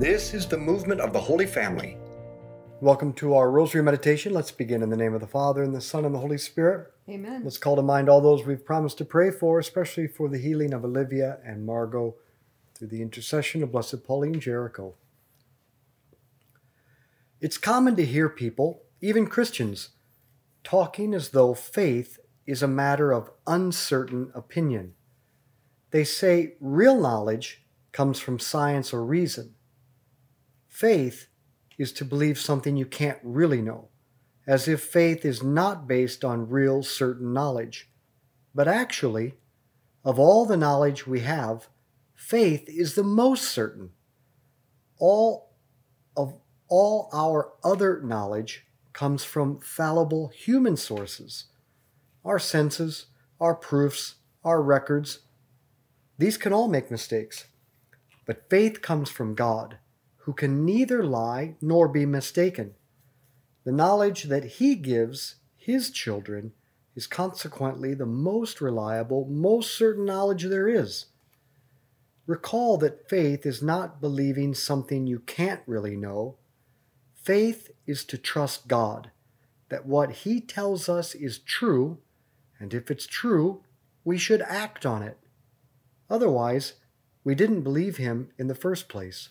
This is the movement of the Holy Family. Welcome to our Rosary Meditation. Let's begin in the name of the Father, and the Son, and the Holy Spirit. Amen. Let's call to mind all those we've promised to pray for, especially for the healing of Olivia and Margot through the intercession of Blessed Pauline Jaricot. It's common to hear people, even Christians, talking as though faith is a matter of uncertain opinion. They say real knowledge comes from science or reason. Faith is to believe something you can't really know, as if faith is not based on real certain knowledge. But actually, of all the knowledge we have, faith is the most certain. All of all our other knowledge comes from fallible human sources. Our senses, our proofs, our records, these can all make mistakes. But faith comes from God, who can neither lie nor be mistaken. The knowledge that He gives His children is consequently the most reliable, most certain knowledge there is. Recall that faith is not believing something you can't really know. Faith is to trust God, that what He tells us is true, and if it's true, we should act on it. Otherwise, we didn't believe Him in the first place.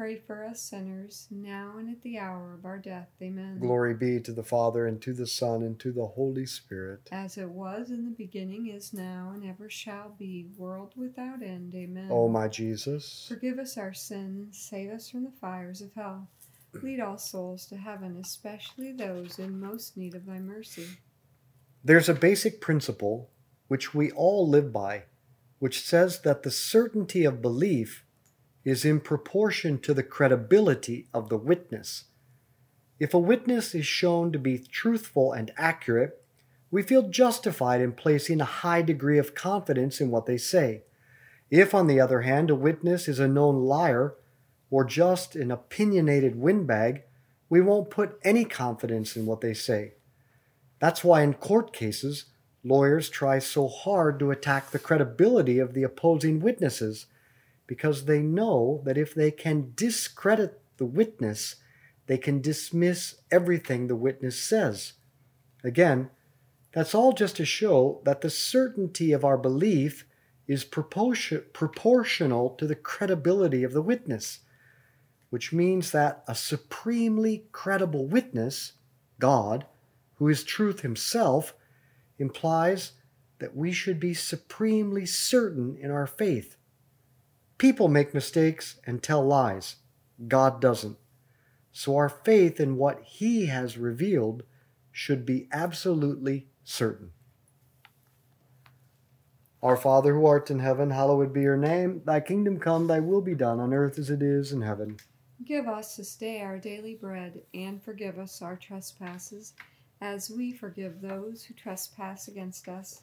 pray for us sinners, now and at the hour of our death. Amen. Glory be to the Father, and to the Son, and to the Holy Spirit. As it was in the beginning, is now, and ever shall be, world without end. Amen. O my Jesus, Forgive us our sins, save us from the fires of hell. Lead all souls to heaven, especially those in most need of thy mercy. there's a basic principle which we all live by, which says that the certainty of belief is in proportion to the credibility of the witness. If a witness is shown to be truthful and accurate, we feel justified in placing a high degree of confidence in what they say. If, on the other hand, a witness is a known liar or just an opinionated windbag, we won't put any confidence in what they say. That's why in court cases, lawyers try so hard to attack the credibility of the opposing witnesses because they know that if they can discredit the witness, they can dismiss everything the witness says. Again, that's all just to show that the certainty of our belief is proportional to the credibility of the witness, which means that a supremely credible witness, God, who is truth himself, implies that we should be supremely certain in our faith. People make mistakes and tell lies. God doesn't. So our faith in what He has revealed should be absolutely certain. Our Father who art in heaven, hallowed be your name. Thy kingdom come, thy will be done on earth as it is in heaven. Give us this day our daily bread, and forgive us our trespasses, as we forgive those who trespass against us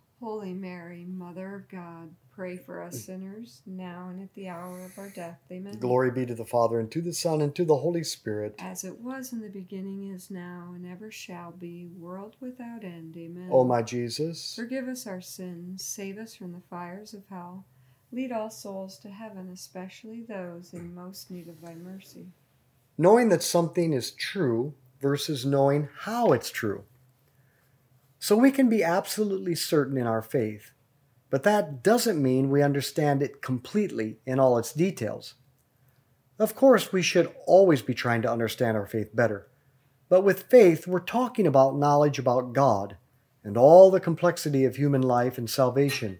Holy Mary, Mother of God, pray for us sinners, now and at the hour of our death. Amen. Glory be to the Father, and to the Son, and to the Holy Spirit. As it was in the beginning, is now, and ever shall be, world without end. Amen. O my Jesus, forgive us our sins, save us from the fires of hell. Lead all souls to heaven, especially those in most need of thy mercy. Knowing that something is true versus knowing how it's true. So we can be absolutely certain in our faith, but that doesn't mean we understand it completely in all its details. Of course, we should always be trying to understand our faith better. But with faith, we're talking about knowledge about God and all the complexity of human life and salvation.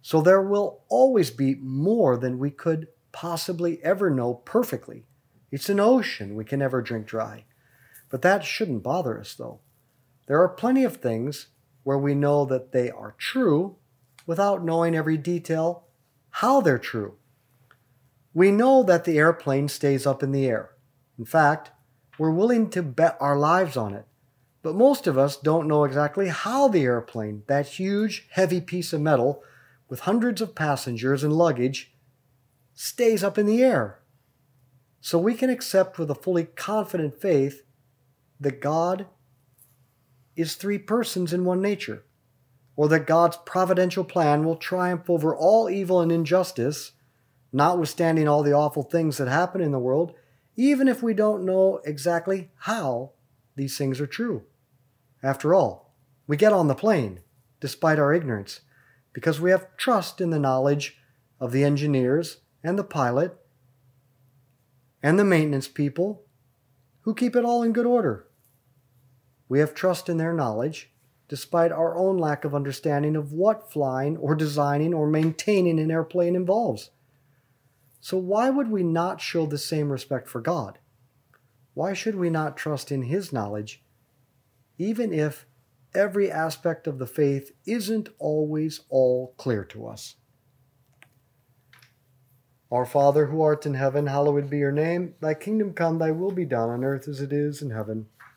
So there will always be more than we could possibly ever know perfectly. It's an ocean we can never drink dry. But that shouldn't bother us, though. There are plenty of things where we know that they are true without knowing every detail how they're true. We know that the airplane stays up in the air. In fact, we're willing to bet our lives on it. But most of us don't know exactly how the airplane, that huge, heavy piece of metal with hundreds of passengers and luggage, stays up in the air. So we can accept with a fully confident faith that God is three persons in one nature, or that God's providential plan will triumph over all evil and injustice, notwithstanding all the awful things that happen in the world, even if we don't know exactly how these things are true. After all, we get on the plane, despite our ignorance, because we have trust in the knowledge of the engineers and the pilot and the maintenance people who keep it all in good order. We have trust in their knowledge, despite our own lack of understanding of what flying or designing or maintaining an airplane involves. So, why would we not show the same respect for God? Why should we not trust in His knowledge, even if every aspect of the faith isn't always all clear to us? Our Father who art in heaven, hallowed be your name. Thy kingdom come, thy will be done on earth as it is in heaven.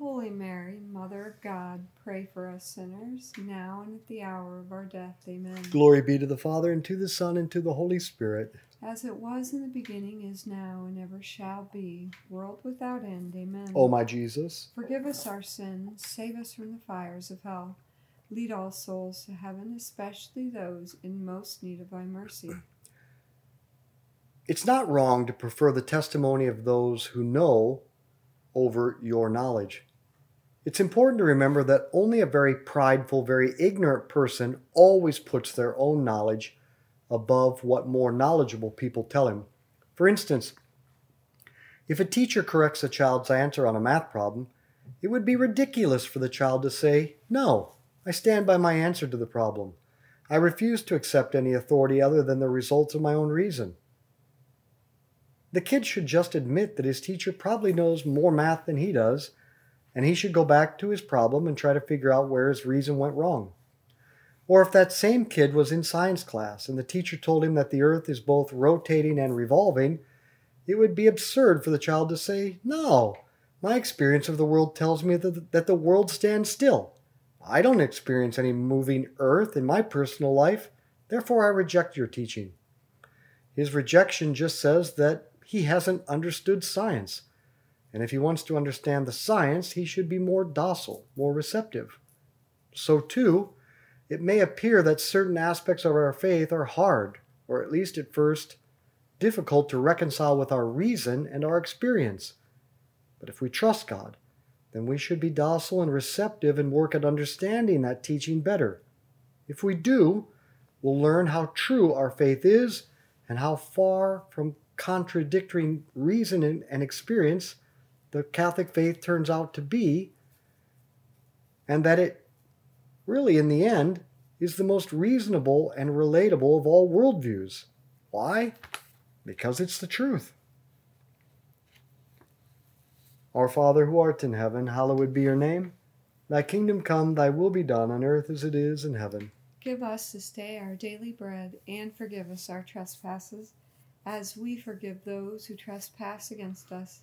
Holy Mary, Mother of God, pray for us sinners, now and at the hour of our death. Amen. Glory be to the Father, and to the Son, and to the Holy Spirit. As it was in the beginning, is now, and ever shall be, world without end. Amen. O my Jesus, Forgive us our sins, save us from the fires of hell. Lead all souls to heaven, especially those in most need of thy mercy. it's not wrong to prefer the testimony of those who know over your knowledge. It's important to remember that only a very prideful, very ignorant person always puts their own knowledge above what more knowledgeable people tell him. For instance, if a teacher corrects a child's answer on a math problem, it would be ridiculous for the child to say, No, I stand by my answer to the problem. I refuse to accept any authority other than the results of my own reason. The kid should just admit that his teacher probably knows more math than he does, and he should go back to his problem and try to figure out where his reason went wrong. Or if that same kid was in science class and the teacher told him that the earth is both rotating and revolving, it would be absurd for the child to say, No, my experience of the world tells me that, that the world stands still. I don't experience any moving earth in my personal life, therefore I reject your teaching. His rejection just says that he hasn't understood science. And if he wants to understand the science, he should be more docile, more receptive. So, too, it may appear that certain aspects of our faith are hard, or at least at first difficult to reconcile with our reason and our experience. But if we trust God, then we should be docile and receptive and work at understanding that teaching better. If we do, we'll learn how true our faith is and how far from contradicting reason and experience the Catholic faith turns out to be, and that it really, in the end, is the most reasonable and relatable of all worldviews. Why? Because it's the truth. Our Father who art in heaven, hallowed be your name. Thy kingdom come, thy will be done on earth as it is in heaven. Give us this day our daily bread, and forgive us our trespasses, as we forgive those who trespass against us.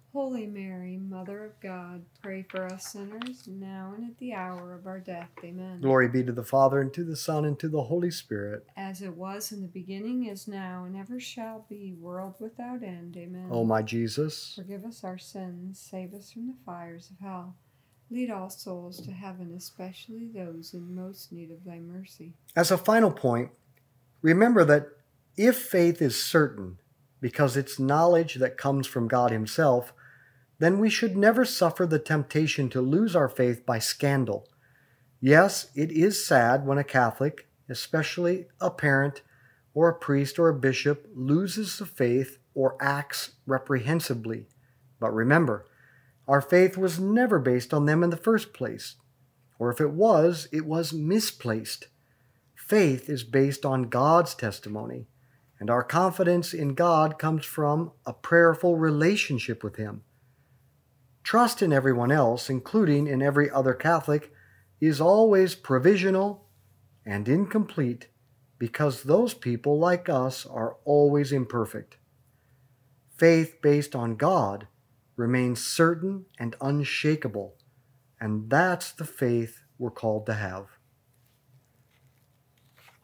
Holy Mary, Mother of God, pray for us sinners, now and at the hour of our death. Amen. Glory be to the Father, and to the Son, and to the Holy Spirit. As it was in the beginning, is now, and ever shall be, world without end. Amen. O my Jesus, Forgive us our sins, save us from the fires of hell. Lead all souls to heaven, especially those in most need of thy mercy. as a final point, remember that if faith is certain, because it's knowledge that comes from God Himself, then we should never suffer the temptation to lose our faith by scandal. Yes, it is sad when a Catholic, especially a parent or a priest or a bishop, loses the faith or acts reprehensibly. But remember, our faith was never based on them in the first place. Or if it was, it was misplaced. Faith is based on God's testimony, and our confidence in God comes from a prayerful relationship with Him. Trust in everyone else, including in every other Catholic, is always provisional and incomplete because those people, like us, are always imperfect. Faith based on God remains certain and unshakable, and that's the faith we're called to have.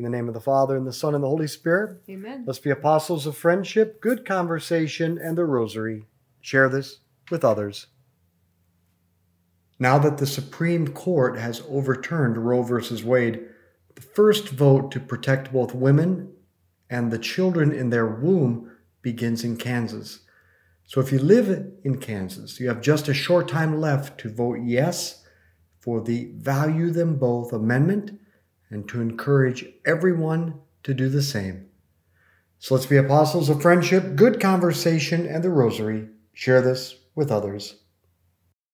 In the name of the Father, and the Son, and the Holy Spirit, Amen. let's be apostles of friendship, good conversation, and the rosary. Share this with others. Now that the Supreme Court has overturned Roe v. Wade, the first vote to protect both women and the children in their womb begins in Kansas. So if you live in Kansas, you have just a short time left to vote yes for the Value Them Both Amendment and to encourage everyone to do the same. So let's be apostles of friendship, good conversation, and the rosary. Share this with others.